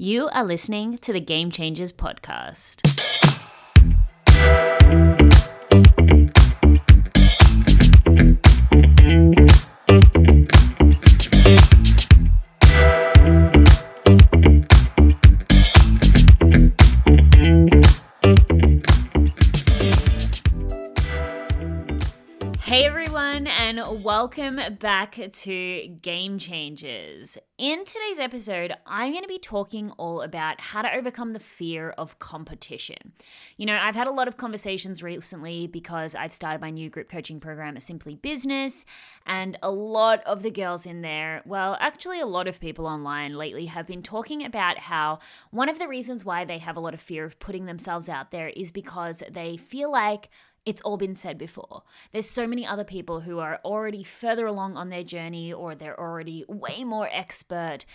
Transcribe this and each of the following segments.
You are listening to the Game Changers podcast. And welcome back to Game Changers. In today's episode, I'm going to be talking all about how to overcome the fear of competition. You know, I've had a lot of conversations recently because I've started my new group coaching program at Simply Business, and a lot of the girls in there, well, actually, a lot of people online lately have been talking about how one of the reasons why they have a lot of fear of putting themselves out there is because they feel like it's all been said before. There's so many other people who are already further along on their journey or they're already way more expert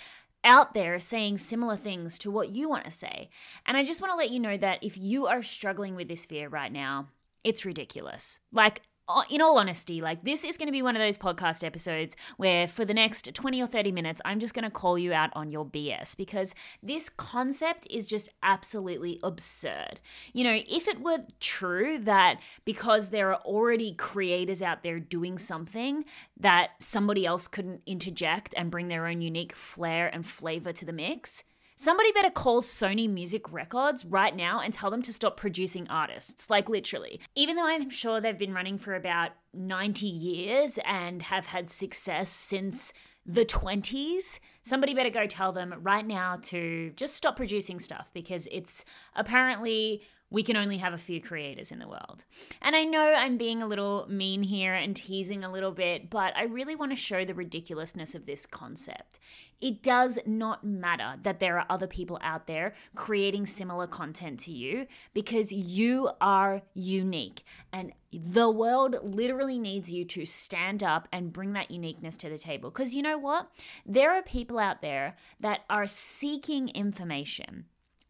out there saying similar things to what you want to say. And I just want to let you know that if you are struggling with this fear right now, it's ridiculous. Like, in all honesty, like this is going to be one of those podcast episodes where for the next 20 or 30 minutes, I'm just going to call you out on your BS because this concept is just absolutely absurd. You know, if it were true that because there are already creators out there doing something that somebody else couldn't interject and bring their own unique flair and flavor to the mix, Somebody better call Sony Music Records right now and tell them to stop producing artists, like literally. Even though I'm sure they've been running for about 90 years and have had success since the 20s, somebody better go tell them right now to just stop producing stuff because it's apparently we can only have a few creators in the world. And I know I'm being a little mean here and teasing a little bit, but I really want to show the ridiculousness of this concept. It does not matter that there are other people out there creating similar content to you because you are unique. And the world literally needs you to stand up and bring that uniqueness to the table. Because you know what? There are people out there that are seeking information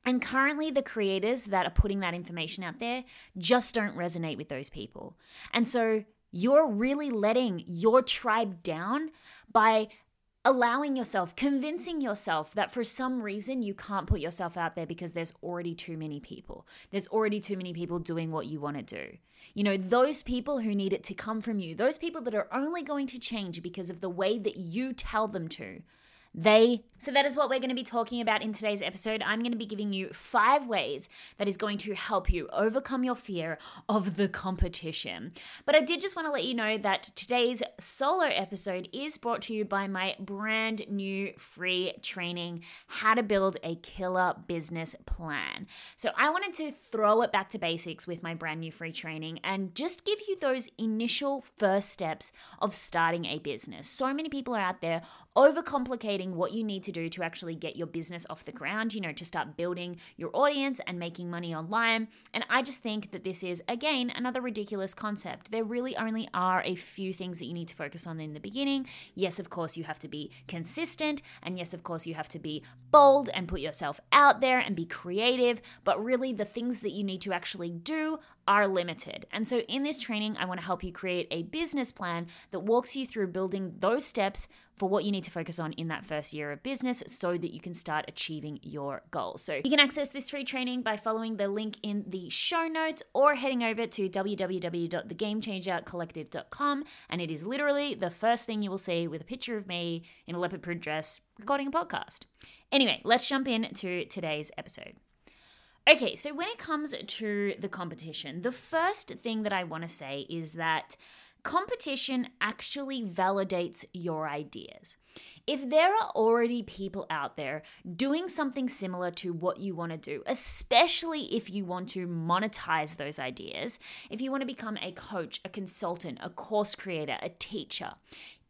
and currently, the creators that are putting that information out there just don't resonate with those people. And so you're really letting your tribe down by allowing yourself, convincing yourself that for some reason you can't put yourself out there because there's already too many people. There's already too many people doing what you want to do. You know, those people who need it to come from you, those people that are only going to change because of the way that you tell them to they. So, that is what we're going to be talking about in today's episode. I'm going to be giving you five ways that is going to help you overcome your fear of the competition. But I did just want to let you know that today's solo episode is brought to you by my brand new free training, How to Build a Killer Business Plan. So, I wanted to throw it back to basics with my brand new free training and just give you those initial first steps of starting a business. So many people are out there overcomplicating what you need to do to actually get your business off the ground, you know, to start building your audience and making money online. And I just think that this is, again, another ridiculous concept. There really only are a few things that you need to focus on in the beginning. Yes, of course, you have to be consistent. And yes, of course, you have to be bold and put yourself out there and be creative. But really, the things that you need to actually do are limited. And so, in this training, I want to help you create a business plan that walks you through building those steps for what you need to focus on in that first year of business so that you can start achieving your goals. So, you can access this free training by following the link in the show notes or heading over to www.thegamechangercollective.com. And it is literally the first thing you will see with a picture of me in a leopard print dress recording a podcast. Anyway, let's jump into today's episode. Okay, so when it comes to the competition, the first thing that I want to say is that competition actually validates your ideas. If there are already people out there doing something similar to what you want to do, especially if you want to monetize those ideas, if you want to become a coach, a consultant, a course creator, a teacher,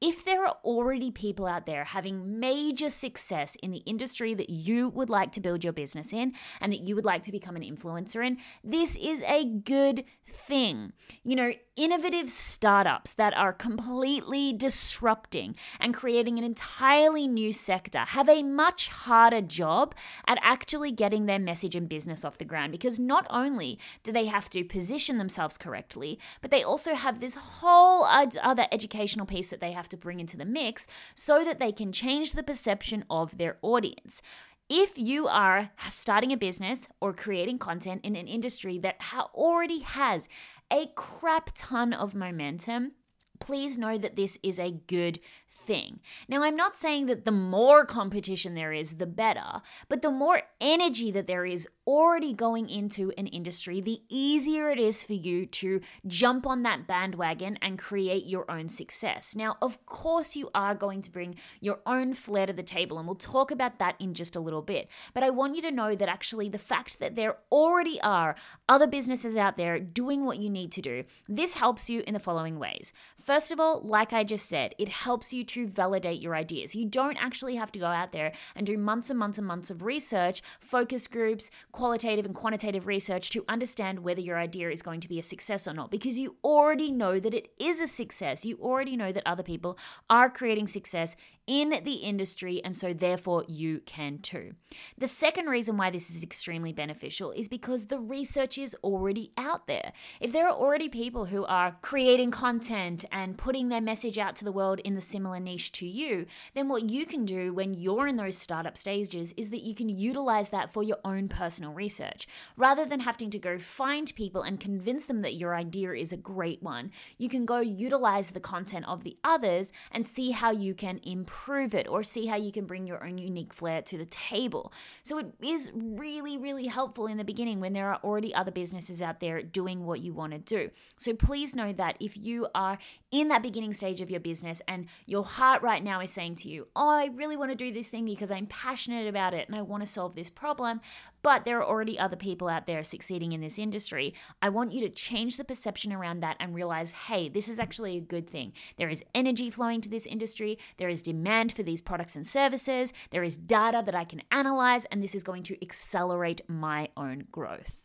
if there are already people out there having major success in the industry that you would like to build your business in and that you would like to become an influencer in, this is a good thing. You know, innovative startups that are completely disrupting and creating an entirely new sector have a much harder job at actually getting their message and business off the ground because not only do they have to position themselves correctly, but they also have this whole other educational piece that they have to bring into the mix so that they can change the perception of their audience. If you are starting a business or creating content in an industry that already has a crap ton of momentum, please know that this is a good thing. Now, I'm not saying that the more competition there is, the better, but the more energy that there is already going into an industry, the easier it is for you to jump on that bandwagon and create your own success. Now, of course, you are going to bring your own flair to the table, and we'll talk about that in just a little bit. But I want you to know that actually, the fact that there already are other businesses out there doing what you need to do, this helps you in the following ways. First of all, like I just said, it helps you to validate your ideas. You don't actually have to go out there and do months and months and months of research, focus groups, qualitative and quantitative research to understand whether your idea is going to be a success or not because you already know that it is a success. You already know that other people are creating success in the industry, and so therefore you can too. The second reason why this is extremely beneficial is because the research is already out there. If there are already people who are creating content and putting their message out to the world in the similar niche to you, then what you can do when you're in those startup stages is that you can utilize that for your own personal research. Rather than having to go find people and convince them that your idea is a great one, you can go utilize the content of the others and see how you can improve improve it or see how you can bring your own unique flair to the table. So it is really, really helpful in the beginning when there are already other businesses out there doing what you want to do. So please know that if you are in that beginning stage of your business and your heart right now is saying to you, Oh, I really want to do this thing because I'm passionate about it and I want to solve this problem, but there are already other people out there succeeding in this industry. I want you to change the perception around that and realize, hey, this is actually a good thing. There is energy flowing to this industry, there is demand for these products and services, there is data that I can analyze, and this is going to accelerate my own growth.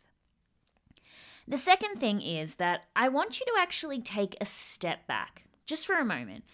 The second thing is that I want you to actually take a step back just for a moment.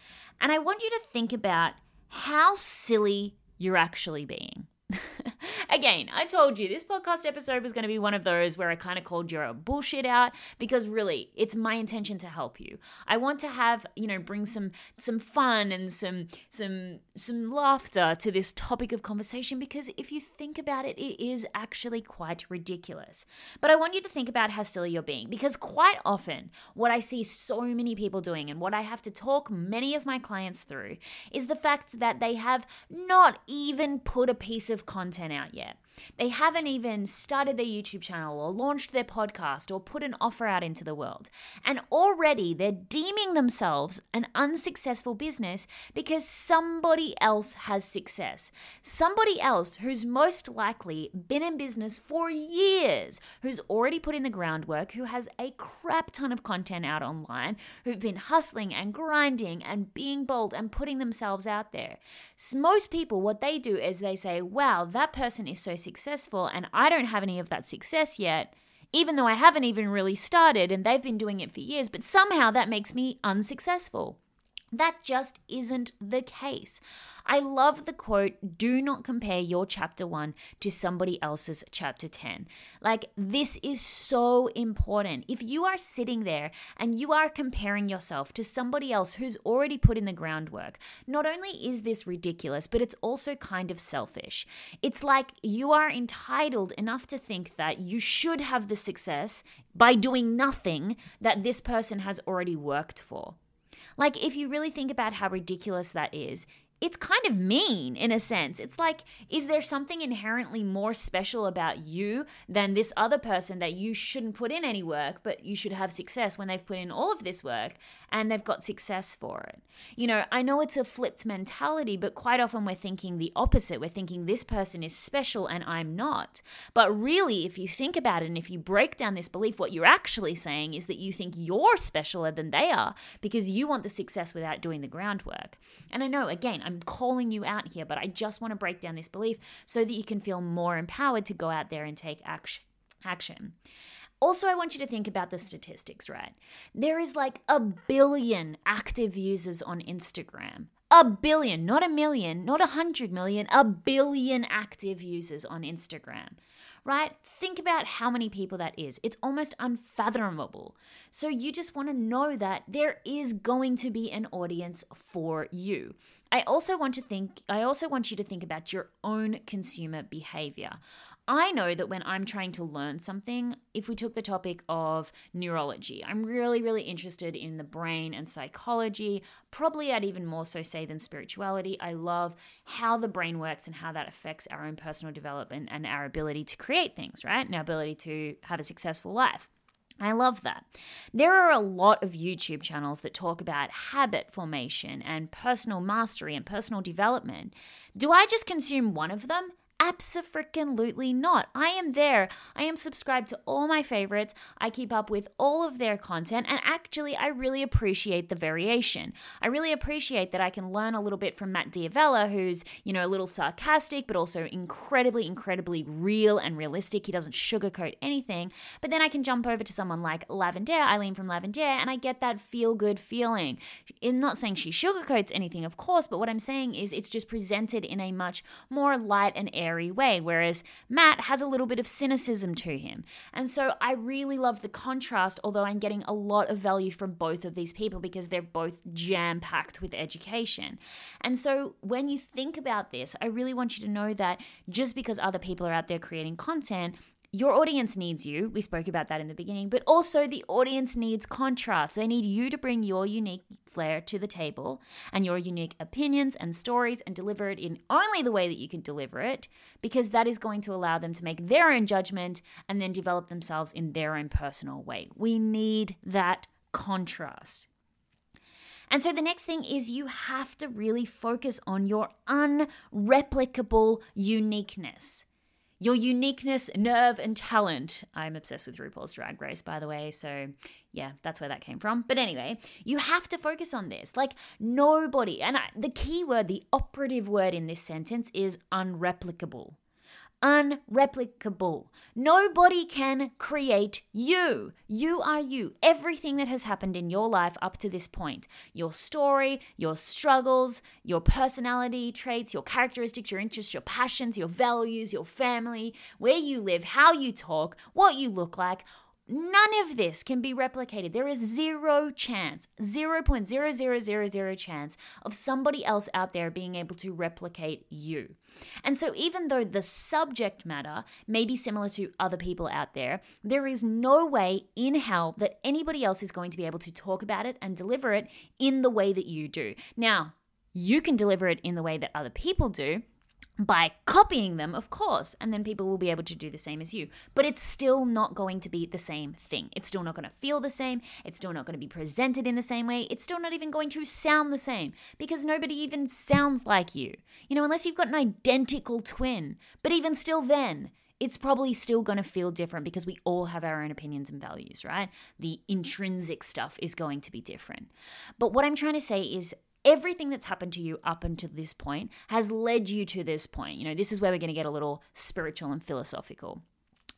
And I want you to think about how silly you're actually being. Again, I told you this podcast episode was going to be one of those where I kind of called your bullshit out because really, it's my intention to help you. I want to have, you know, bring some some fun and some some some laughter to this topic of conversation because if you think about it, it is actually quite ridiculous. But I want you to think about how silly you're being because quite often what I see so many people doing and what I have to talk many of my clients through is the fact that they have not even put a piece of content out yet. They haven't even started their YouTube channel or launched their podcast or put an offer out into the world. And already they're deeming themselves an unsuccessful business because somebody else has success. Somebody else who's most likely been in business for years, who's already put in the groundwork, who has a crap ton of content out online, who've been hustling and grinding and being bold and putting themselves out there. Most people, what they do is they say, wow, that person is so successful and I don't have any of that success yet, even though I haven't even really started and they've been doing it for years, but somehow that makes me unsuccessful. That just isn't the case. I love the quote do not compare your chapter 1 to somebody else's chapter 10. Like, this is so important. If you are sitting there and you are comparing yourself to somebody else who's already put in the groundwork, not only is this ridiculous, but it's also kind of selfish. It's like you are entitled enough to think that you should have the success by doing nothing that this person has already worked for. Like, if you really think about how ridiculous that is, it's kind of mean in a sense. It's like, is there something inherently more special about you than this other person that you shouldn't put in any work, but you should have success when they've put in all of this work and they've got success for it? You know, I know it's a flipped mentality, but quite often we're thinking the opposite. We're thinking this person is special and I'm not. But really, if you think about it and if you break down this belief, what you're actually saying is that you think you're specialer than they are because you want the success without doing the groundwork. And I know, again, I'm calling you out here, but I just want to break down this belief so that you can feel more empowered to go out there and take action. Action. Also, I want you to think about the statistics, right? There is like a billion active users on Instagram. A billion, not a million, not a hundred million, a billion active users on Instagram right? Think about how many people that is. It's almost unfathomable. So you just want to know that there is going to be an audience for you. I also want to think I also want you to think about your own consumer behavior. I know that when I'm trying to learn something, if we took the topic of neurology, I'm really, really interested in the brain and psychology. Probably I'd even more so say than spirituality. I love how the brain works and how that affects our own personal development and our ability to create things, right? And our ability to have a successful life. I love that. There are a lot of YouTube channels that talk about habit formation and personal mastery and personal development. Do I just consume one of them? Absolutely not. I am there. I am subscribed to all my favorites. I keep up with all of their content, and actually, I really appreciate the variation. I really appreciate that I can learn a little bit from Matt D'Avella, who's, you know, a little sarcastic, but also incredibly, incredibly real and realistic. He doesn't sugarcoat anything. But then I can jump over to someone like Lavendaire, Aileen from Lavendaire, and I get that feel good feeling. I'm not saying she sugarcoats anything, of course, but what I'm saying is it's just presented in a much more light and air airy way, whereas Matt has a little bit of cynicism to him. And so I really love the contrast, although I'm getting a lot of value from both of these people because they're both jam packed with education. And so when you think about this, I really want you to know that just because other people are out there creating content, your audience needs you. We spoke about that in the beginning, but also the audience needs contrast. They need you to bring your unique flair to the table and your unique opinions and stories and deliver it in only the way that you can deliver it, because that is going to allow them to make their own judgment and then develop themselves in their own personal way. We need that contrast. And so the next thing is you have to really focus on your unreplicable uniqueness your uniqueness, nerve, and talent. I'm obsessed with RuPaul's Drag Race, by the way, so yeah, that's where that came from. But anyway, you have to focus on this. Like, nobody, and I, the key word, the operative word in this sentence is unreplicable unreplicable. Nobody can create you. You are you. Everything that has happened in your life up to this point your story, your struggles, your personality traits, your characteristics, your interests, your passions, your values, your family, where you live, how you talk, what you look like None of this can be replicated. There is zero chance, 0.0000 chance of somebody else out there being able to replicate you. And so, even though the subject matter may be similar to other people out there, there is no way in hell that anybody else is going to be able to talk about it and deliver it in the way that you do. Now, you can deliver it in the way that other people do by copying them, of course, and then people will be able to do the same as you. But it's still not going to be the same thing. It's still not going to feel the same. It's still not going to be presented in the same way. It's still not even going to sound the same because nobody even sounds like you. You know, unless you've got an identical twin. But even still, then, it's probably still going to feel different because we all have our own opinions and values, right? The intrinsic stuff is going to be different. But what I'm trying to say is everything that's happened to you up until this point has led you to this point. You know, this is where we're going to get a little spiritual and philosophical.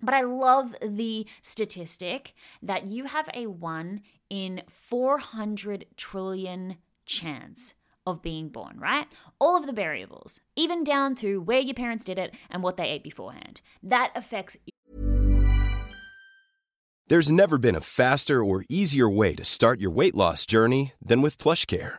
But I love the statistic that you have a 1 in 400 trillion chance of being born, right? All of the variables, even down to where your parents did it and what they ate beforehand. That affects There's never been a faster or easier way to start your weight loss journey than with PlushCare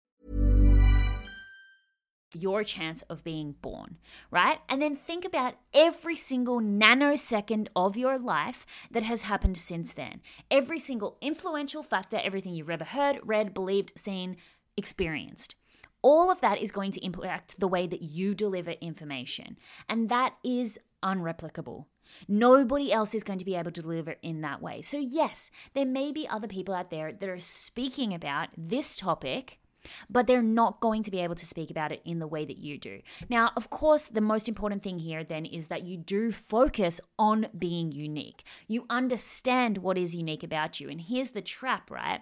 Your chance of being born, right? And then think about every single nanosecond of your life that has happened since then. Every single influential factor, everything you've ever heard, read, believed, seen, experienced. All of that is going to impact the way that you deliver information. And that is unreplicable. Nobody else is going to be able to deliver in that way. So, yes, there may be other people out there that are speaking about this topic but they're not going to be able to speak about it in the way that you do. Now, of course, the most important thing here then is that you do focus on being unique. You understand what is unique about you. And here's the trap, right?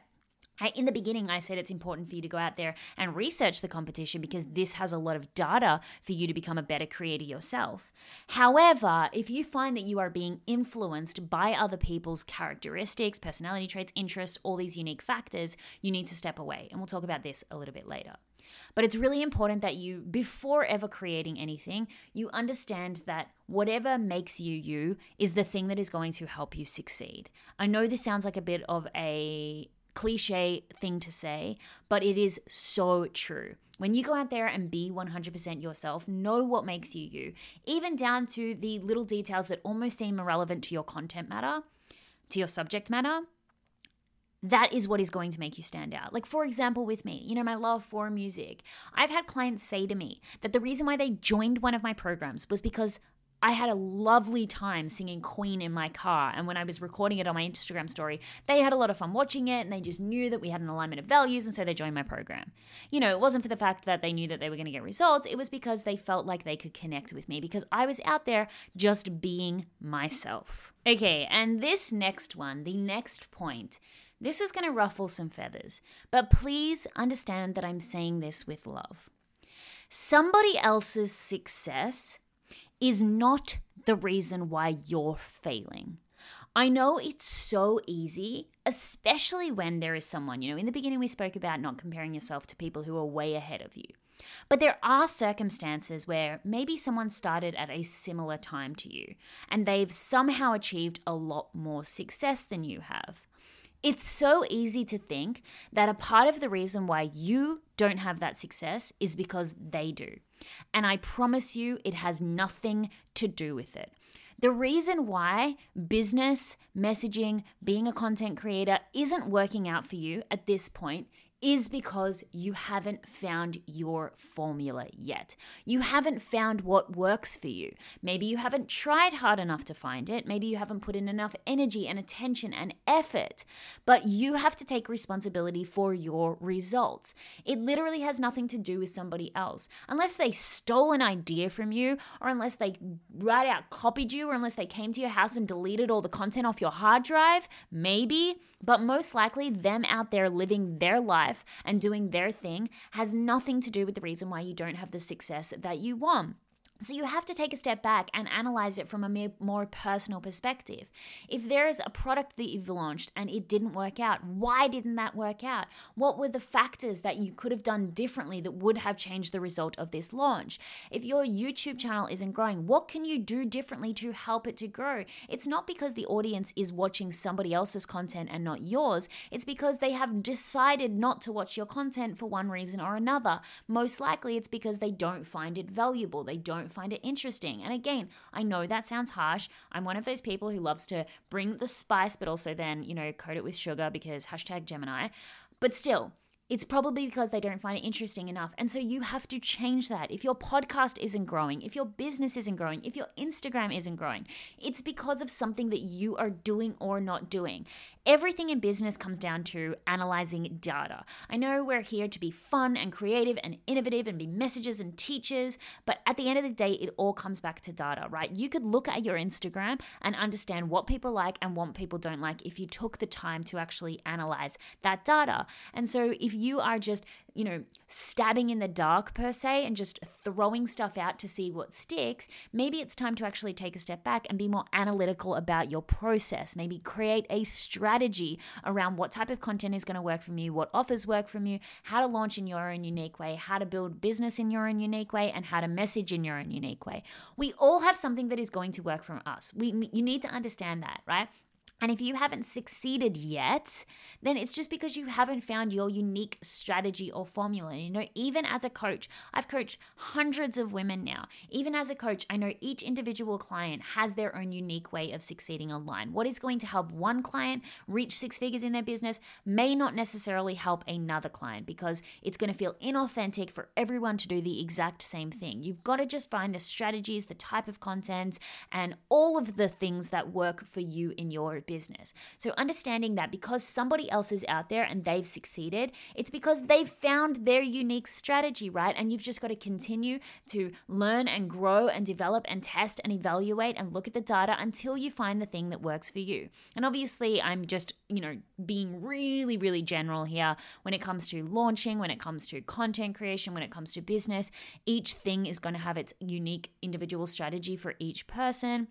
In the beginning, I said it's important for you to go out there and research the competition because this has a lot of data for you to become a better creator yourself. However, if you find that you are being influenced by other people's characteristics, personality traits, interests, all these unique factors, you need to step away. And we'll talk about this a little bit later. But it's really important that you, before ever creating anything, you understand that whatever makes you you is the thing that is going to help you succeed. I know this sounds like a bit of a cliche thing to say, but it is so true. When you go out there and be 100% yourself, know what makes you you, even down to the little details that almost seem irrelevant to your content matter, to your subject matter, that is what is going to make you stand out. Like, for example, with me, you know, my love for music. I've had clients say to me that the reason why they joined one of my programs was because I had a lovely time singing Queen in my car. And when I was recording it on my Instagram story, they had a lot of fun watching it and they just knew that we had an alignment of values. And so they joined my program. You know, it wasn't for the fact that they knew that they were going to get results, it was because they felt like they could connect with me because I was out there just being myself. Okay, and this next one, the next point, this is going to ruffle some feathers. But please understand that I'm saying this with love. Somebody else's success is not the reason why you're failing. I know it's so easy, especially when there is someone, you know, in the beginning we spoke about not comparing yourself to people who are way ahead of you. But there are circumstances where maybe someone started at a similar time to you and they've somehow achieved a lot more success than you have. It's so easy to think that a part of the reason why you don't have that success is because they do. And I promise you, it has nothing to do with it. The reason why business, messaging, being a content creator isn't working out for you at this point is because you haven't found your formula yet. You haven't found what works for you. Maybe you haven't tried hard enough to find it. Maybe you haven't put in enough energy and attention and effort. But you have to take responsibility for your results. It literally has nothing to do with somebody else. Unless they stole an idea from you, or unless they right out copied you, or unless they came to your house and deleted all the content off your hard drive, maybe. But most likely, them out there living their life life and doing their thing has nothing to do with the reason why you don't have the success that you want. So you have to take a step back and analyze it from a more personal perspective. If there is a product that you've launched and it didn't work out, why didn't that work out? What were the factors that you could have done differently that would have changed the result of this launch? If your YouTube channel isn't growing, what can you do differently to help it to grow? It's not because the audience is watching somebody else's content and not yours. It's because they have decided not to watch your content for one reason or another. Most likely it's because they don't find it valuable. They don't don't find it interesting. And again, I know that sounds harsh. I'm one of those people who loves to bring the spice, but also then, you know, coat it with sugar because hashtag Gemini. But still, it's probably because they don't find it interesting enough. And so you have to change that. If your podcast isn't growing, if your business isn't growing, if your Instagram isn't growing, it's because of something that you are doing or not doing. Everything in business comes down to analyzing data. I know we're here to be fun and creative and innovative and be messages and teachers, but at the end of the day, it all comes back to data, right? You could look at your Instagram and understand what people like and what people don't like if you took the time to actually analyze that data. And so if you are just, you know, stabbing in the dark per se and just throwing stuff out to see what sticks, maybe it's time to actually take a step back and be more analytical about your process. Maybe create a strategy around what type of content is going to work from you, what offers work from you, how to launch in your own unique way, how to build business in your own unique way, and how to message in your own unique way. We all have something that is going to work from us. We you need to understand that, right? And if you haven't succeeded yet, then it's just because you haven't found your unique strategy or formula. You know, even as a coach, I've coached hundreds of women now. Even as a coach, I know each individual client has their own unique way of succeeding online. What is going to help one client reach six figures in their business may not necessarily help another client because it's going to feel inauthentic for everyone to do the exact same thing. You've got to just find the strategies, the type of content, and all of the things that work for you in your business. So, understanding that because somebody else is out there and they've succeeded, it's because they've found their unique strategy, right? And you've just got to continue to learn and grow and develop and test and evaluate and look at the data until you find the thing that works for you. And obviously, I'm just, you know, being really, really general here when it comes to launching, when it comes to content creation, when it comes to business. Each thing is going to have its unique individual strategy for each person.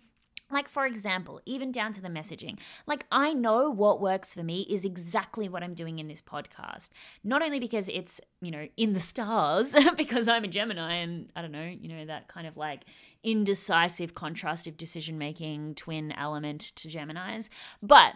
Like, for example, even down to the messaging. Like, I know what works for me is exactly what I'm doing in this podcast. Not only because it's, you know, in the stars, because I'm a Gemini and I don't know, you know, that kind of like indecisive, contrastive decision making twin element to Geminis, but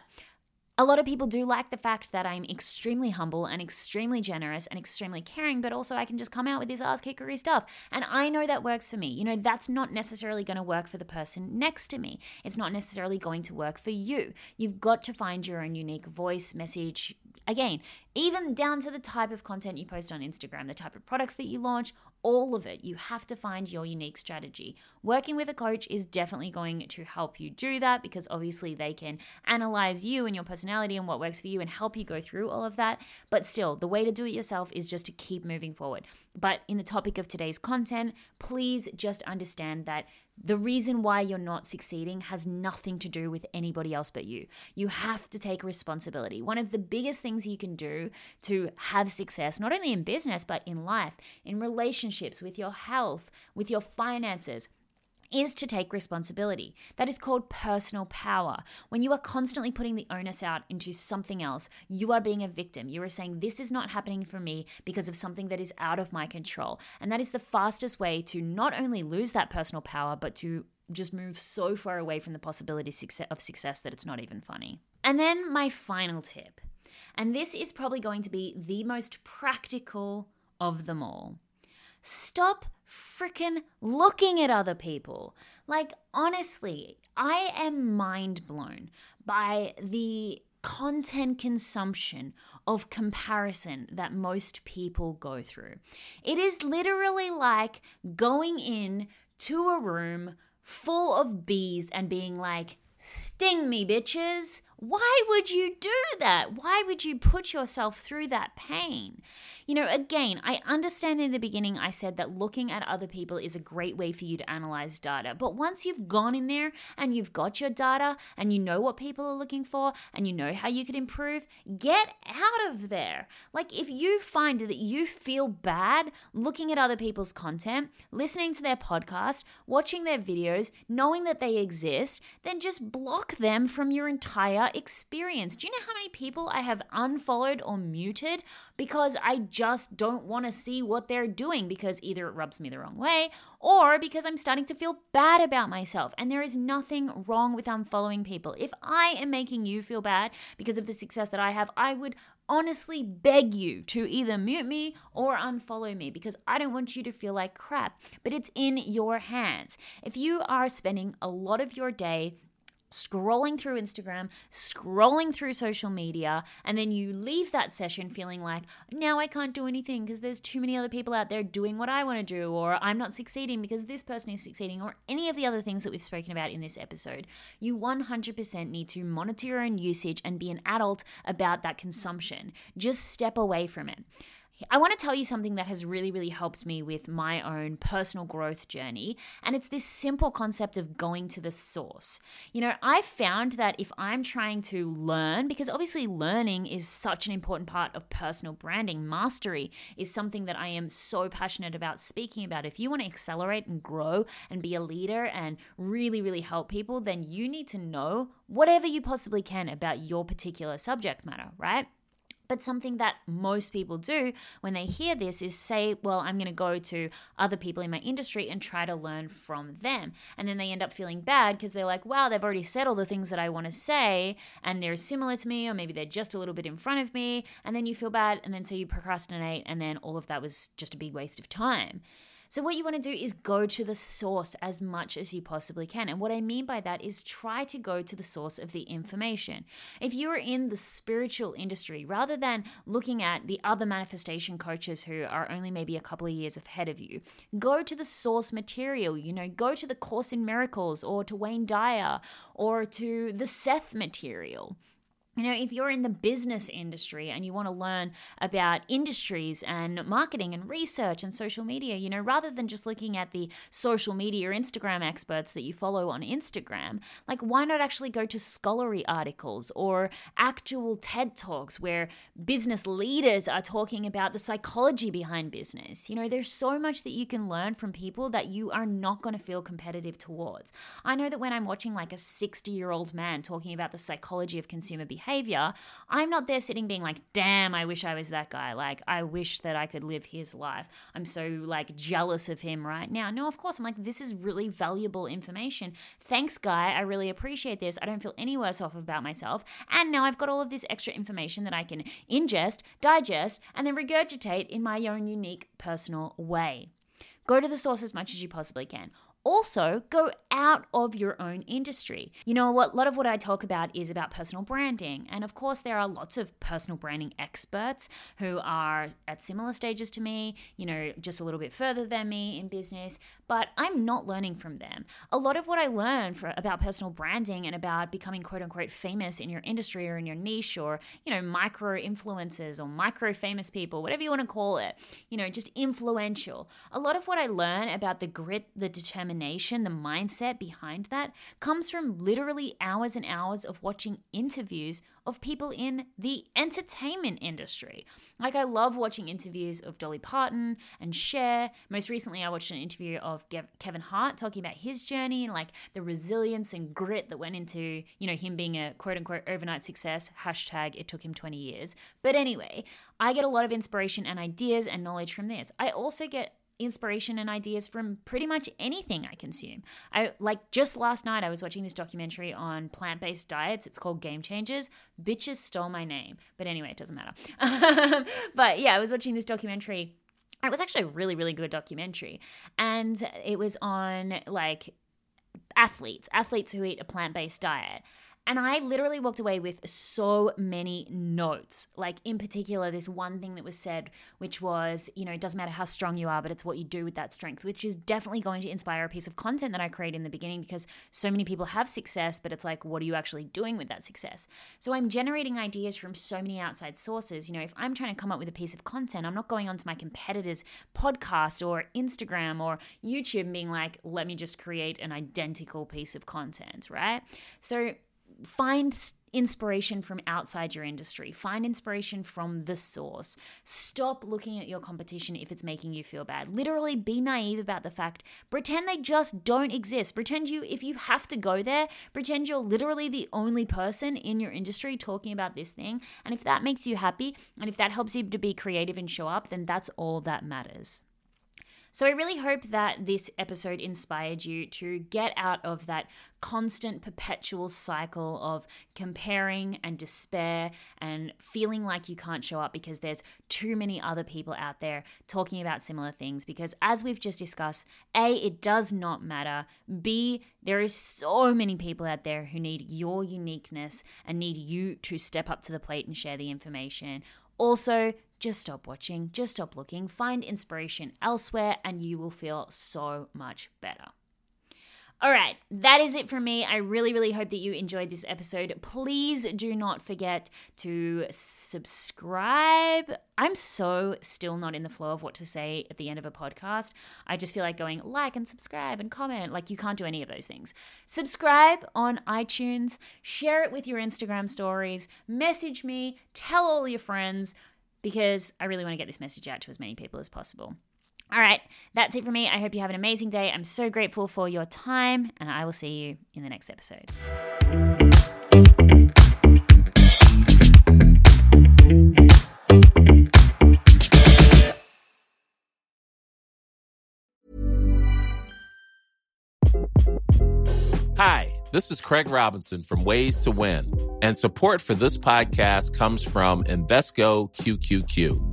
a lot of people do like the fact that I'm extremely humble and extremely generous and extremely caring, but also I can just come out with this ass kickery stuff. And I know that works for me. You know, that's not necessarily going to work for the person next to me. It's not necessarily going to work for you. You've got to find your own unique voice, message, again, even down to the type of content you post on Instagram, the type of products that you launch, all of it. You have to find your unique strategy. Working with a coach is definitely going to help you do that because obviously they can analyze you and your personality and what works for you and help you go through all of that. But still, the way to do it yourself is just to keep moving forward. But in the topic of today's content, please just understand that the reason why you're not succeeding has nothing to do with anybody else but you. You have to take responsibility. One of the biggest things you can do to have success, not only in business, but in life, in relationships, with your health, with your finances, is to take responsibility. That is called personal power. When you are constantly putting the onus out into something else, you are being a victim. You are saying, This is not happening for me because of something that is out of my control. And that is the fastest way to not only lose that personal power, but to just move so far away from the possibility of success that it's not even funny. And then my final tip, and this is probably going to be the most practical of them all. Stop freaking looking at other people. Like, honestly, I am mind blown by the content consumption of comparison that most people go through. It is literally like going in to a room full of bees and being like, sting me, bitches. Why would you do that? Why would you put yourself through that pain? You know, again, I understand in the beginning I said that looking at other people is a great way for you to analyze data. But once you've gone in there and you've got your data and you know what people are looking for and you know how you could improve, get out of there. Like, if you find that you feel bad looking at other people's content, listening to their podcast, watching their videos, knowing that they exist, then just block them from your entire experience. Do you know how many people I have unfollowed or muted because I just don't want to see what they're doing because either it rubs me the wrong way or because I'm starting to feel bad about myself. And there is nothing wrong with unfollowing people. If I am making you feel bad because of the success that I have, I would honestly beg you to either mute me or unfollow me because I don't want you to feel like crap. But it's in your hands. If you are spending a lot of your day scrolling through Instagram, scrolling through social media, and then you leave that session feeling like, now I can't do anything because there's too many other people out there doing what I want to do, or I'm not succeeding because this person is succeeding, or any of the other things that we've spoken about in this episode. You 100% need to monitor your own usage and be an adult about that consumption. Just step away from it. I want to tell you something that has really, really helped me with my own personal growth journey. And it's this simple concept of going to the source. You know, I've found that if I'm trying to learn, because obviously learning is such an important part of personal branding, mastery is something that I am so passionate about speaking about. If you want to accelerate and grow and be a leader and really, really help people, then you need to know whatever you possibly can about your particular subject matter, right? But something that most people do when they hear this is say, well, I'm going to go to other people in my industry and try to learn from them. And then they end up feeling bad because they're like, wow, they've already said all the things that I want to say and they're similar to me, or maybe they're just a little bit in front of me. And then you feel bad. And then so you procrastinate. And then all of that was just a big waste of time. So, what you want to do is go to the source as much as you possibly can. And what I mean by that is try to go to the source of the information. If you're in the spiritual industry, rather than looking at the other manifestation coaches who are only maybe a couple of years ahead of you, go to the source material. You know, go to the Course in Miracles or to Wayne Dyer or to the Seth material. You know, if you're in the business industry and you want to learn about industries and marketing and research and social media, you know, rather than just looking at the social media or Instagram experts that you follow on Instagram, like why not actually go to scholarly articles or actual TED Talks where business leaders are talking about the psychology behind business? You know, there's so much that you can learn from people that you are not going to feel competitive towards. I know that when I'm watching like a 60 year old man talking about the psychology of consumer behavior, behavior, I'm not there sitting being like, damn, I wish I was that guy. Like, I wish that I could live his life. I'm so like jealous of him right now. No, of course, I'm like, this is really valuable information. Thanks, guy. I really appreciate this. I don't feel any worse off about myself. And now I've got all of this extra information that I can ingest, digest, and then regurgitate in my own unique personal way. Go to the source as much as you possibly can also go out of your own industry. You know? A lot of what I talk about is about personal branding. And of course, there are lots of personal branding experts who are at similar stages to me, you know, just a little bit further than me in business, but I'm not learning from them. A lot of what I learn for, about personal branding and about becoming quote unquote famous in your industry or in your niche or, you know, micro influencers or micro famous people, whatever you want to call it, you know, just influential. A lot of what I learn about the grit, the determination, the mindset behind that comes from literally hours and hours of watching interviews of people in the entertainment industry. Like, I love watching interviews of Dolly Parton and Cher. Most recently, I watched an interview of Kevin Hart talking about his journey and like the resilience and grit that went into, you know, him being a quote unquote overnight success. Hashtag it took him 20 years. But anyway, I get a lot of inspiration and ideas and knowledge from this. I also get inspiration and ideas from pretty much anything I consume. I like just last night I was watching this documentary on plant-based diets. It's called Game Changers. Bitches stole my name. But anyway, it doesn't matter. but yeah, I was watching this documentary. It was actually a really really good documentary and it was on like athletes, athletes who eat a plant-based diet. And I literally walked away with so many notes. Like, in particular, this one thing that was said, which was, you know, it doesn't matter how strong you are, but it's what you do with that strength, which is definitely going to inspire a piece of content that I create in the beginning because so many people have success, but it's like, what are you actually doing with that success? So I'm generating ideas from so many outside sources. You know, if I'm trying to come up with a piece of content, I'm not going onto my competitor's podcast or Instagram or YouTube and being like, let me just create an identical piece of content, right? So, find inspiration from outside your industry. Find inspiration from the source. Stop looking at your competition if it's making you feel bad. Literally be naive about the fact. Pretend they just don't exist. Pretend you, if you have to go there, pretend you're literally the only person in your industry talking about this thing. And if that makes you happy and if that helps you to be creative and show up, then that's all that matters. So I really hope that this episode inspired you to get out of that constant, perpetual cycle of comparing and despair and feeling like you can't show up because there's too many other people out there talking about similar things. Because as we've just discussed, A, it does not matter. B, there is so many people out there who need your uniqueness and need you to step up to the plate and share the information. Also, just stop watching, just stop looking, find inspiration elsewhere, and you will feel so much better. All right, that is it from me. I really, really hope that you enjoyed this episode. Please do not forget to subscribe. I'm so still not in the flow of what to say at the end of a podcast. I just feel like going like and subscribe and comment. Like, you can't do any of those things. Subscribe on iTunes, share it with your Instagram stories, message me, tell all your friends, because I really want to get this message out to as many people as possible. All right, that's it for me. I hope you have an amazing day. I'm so grateful for your time, and I will see you in the next episode. Hi, this is Craig Robinson from Ways to Win, and support for this podcast comes from Invesco QQQ.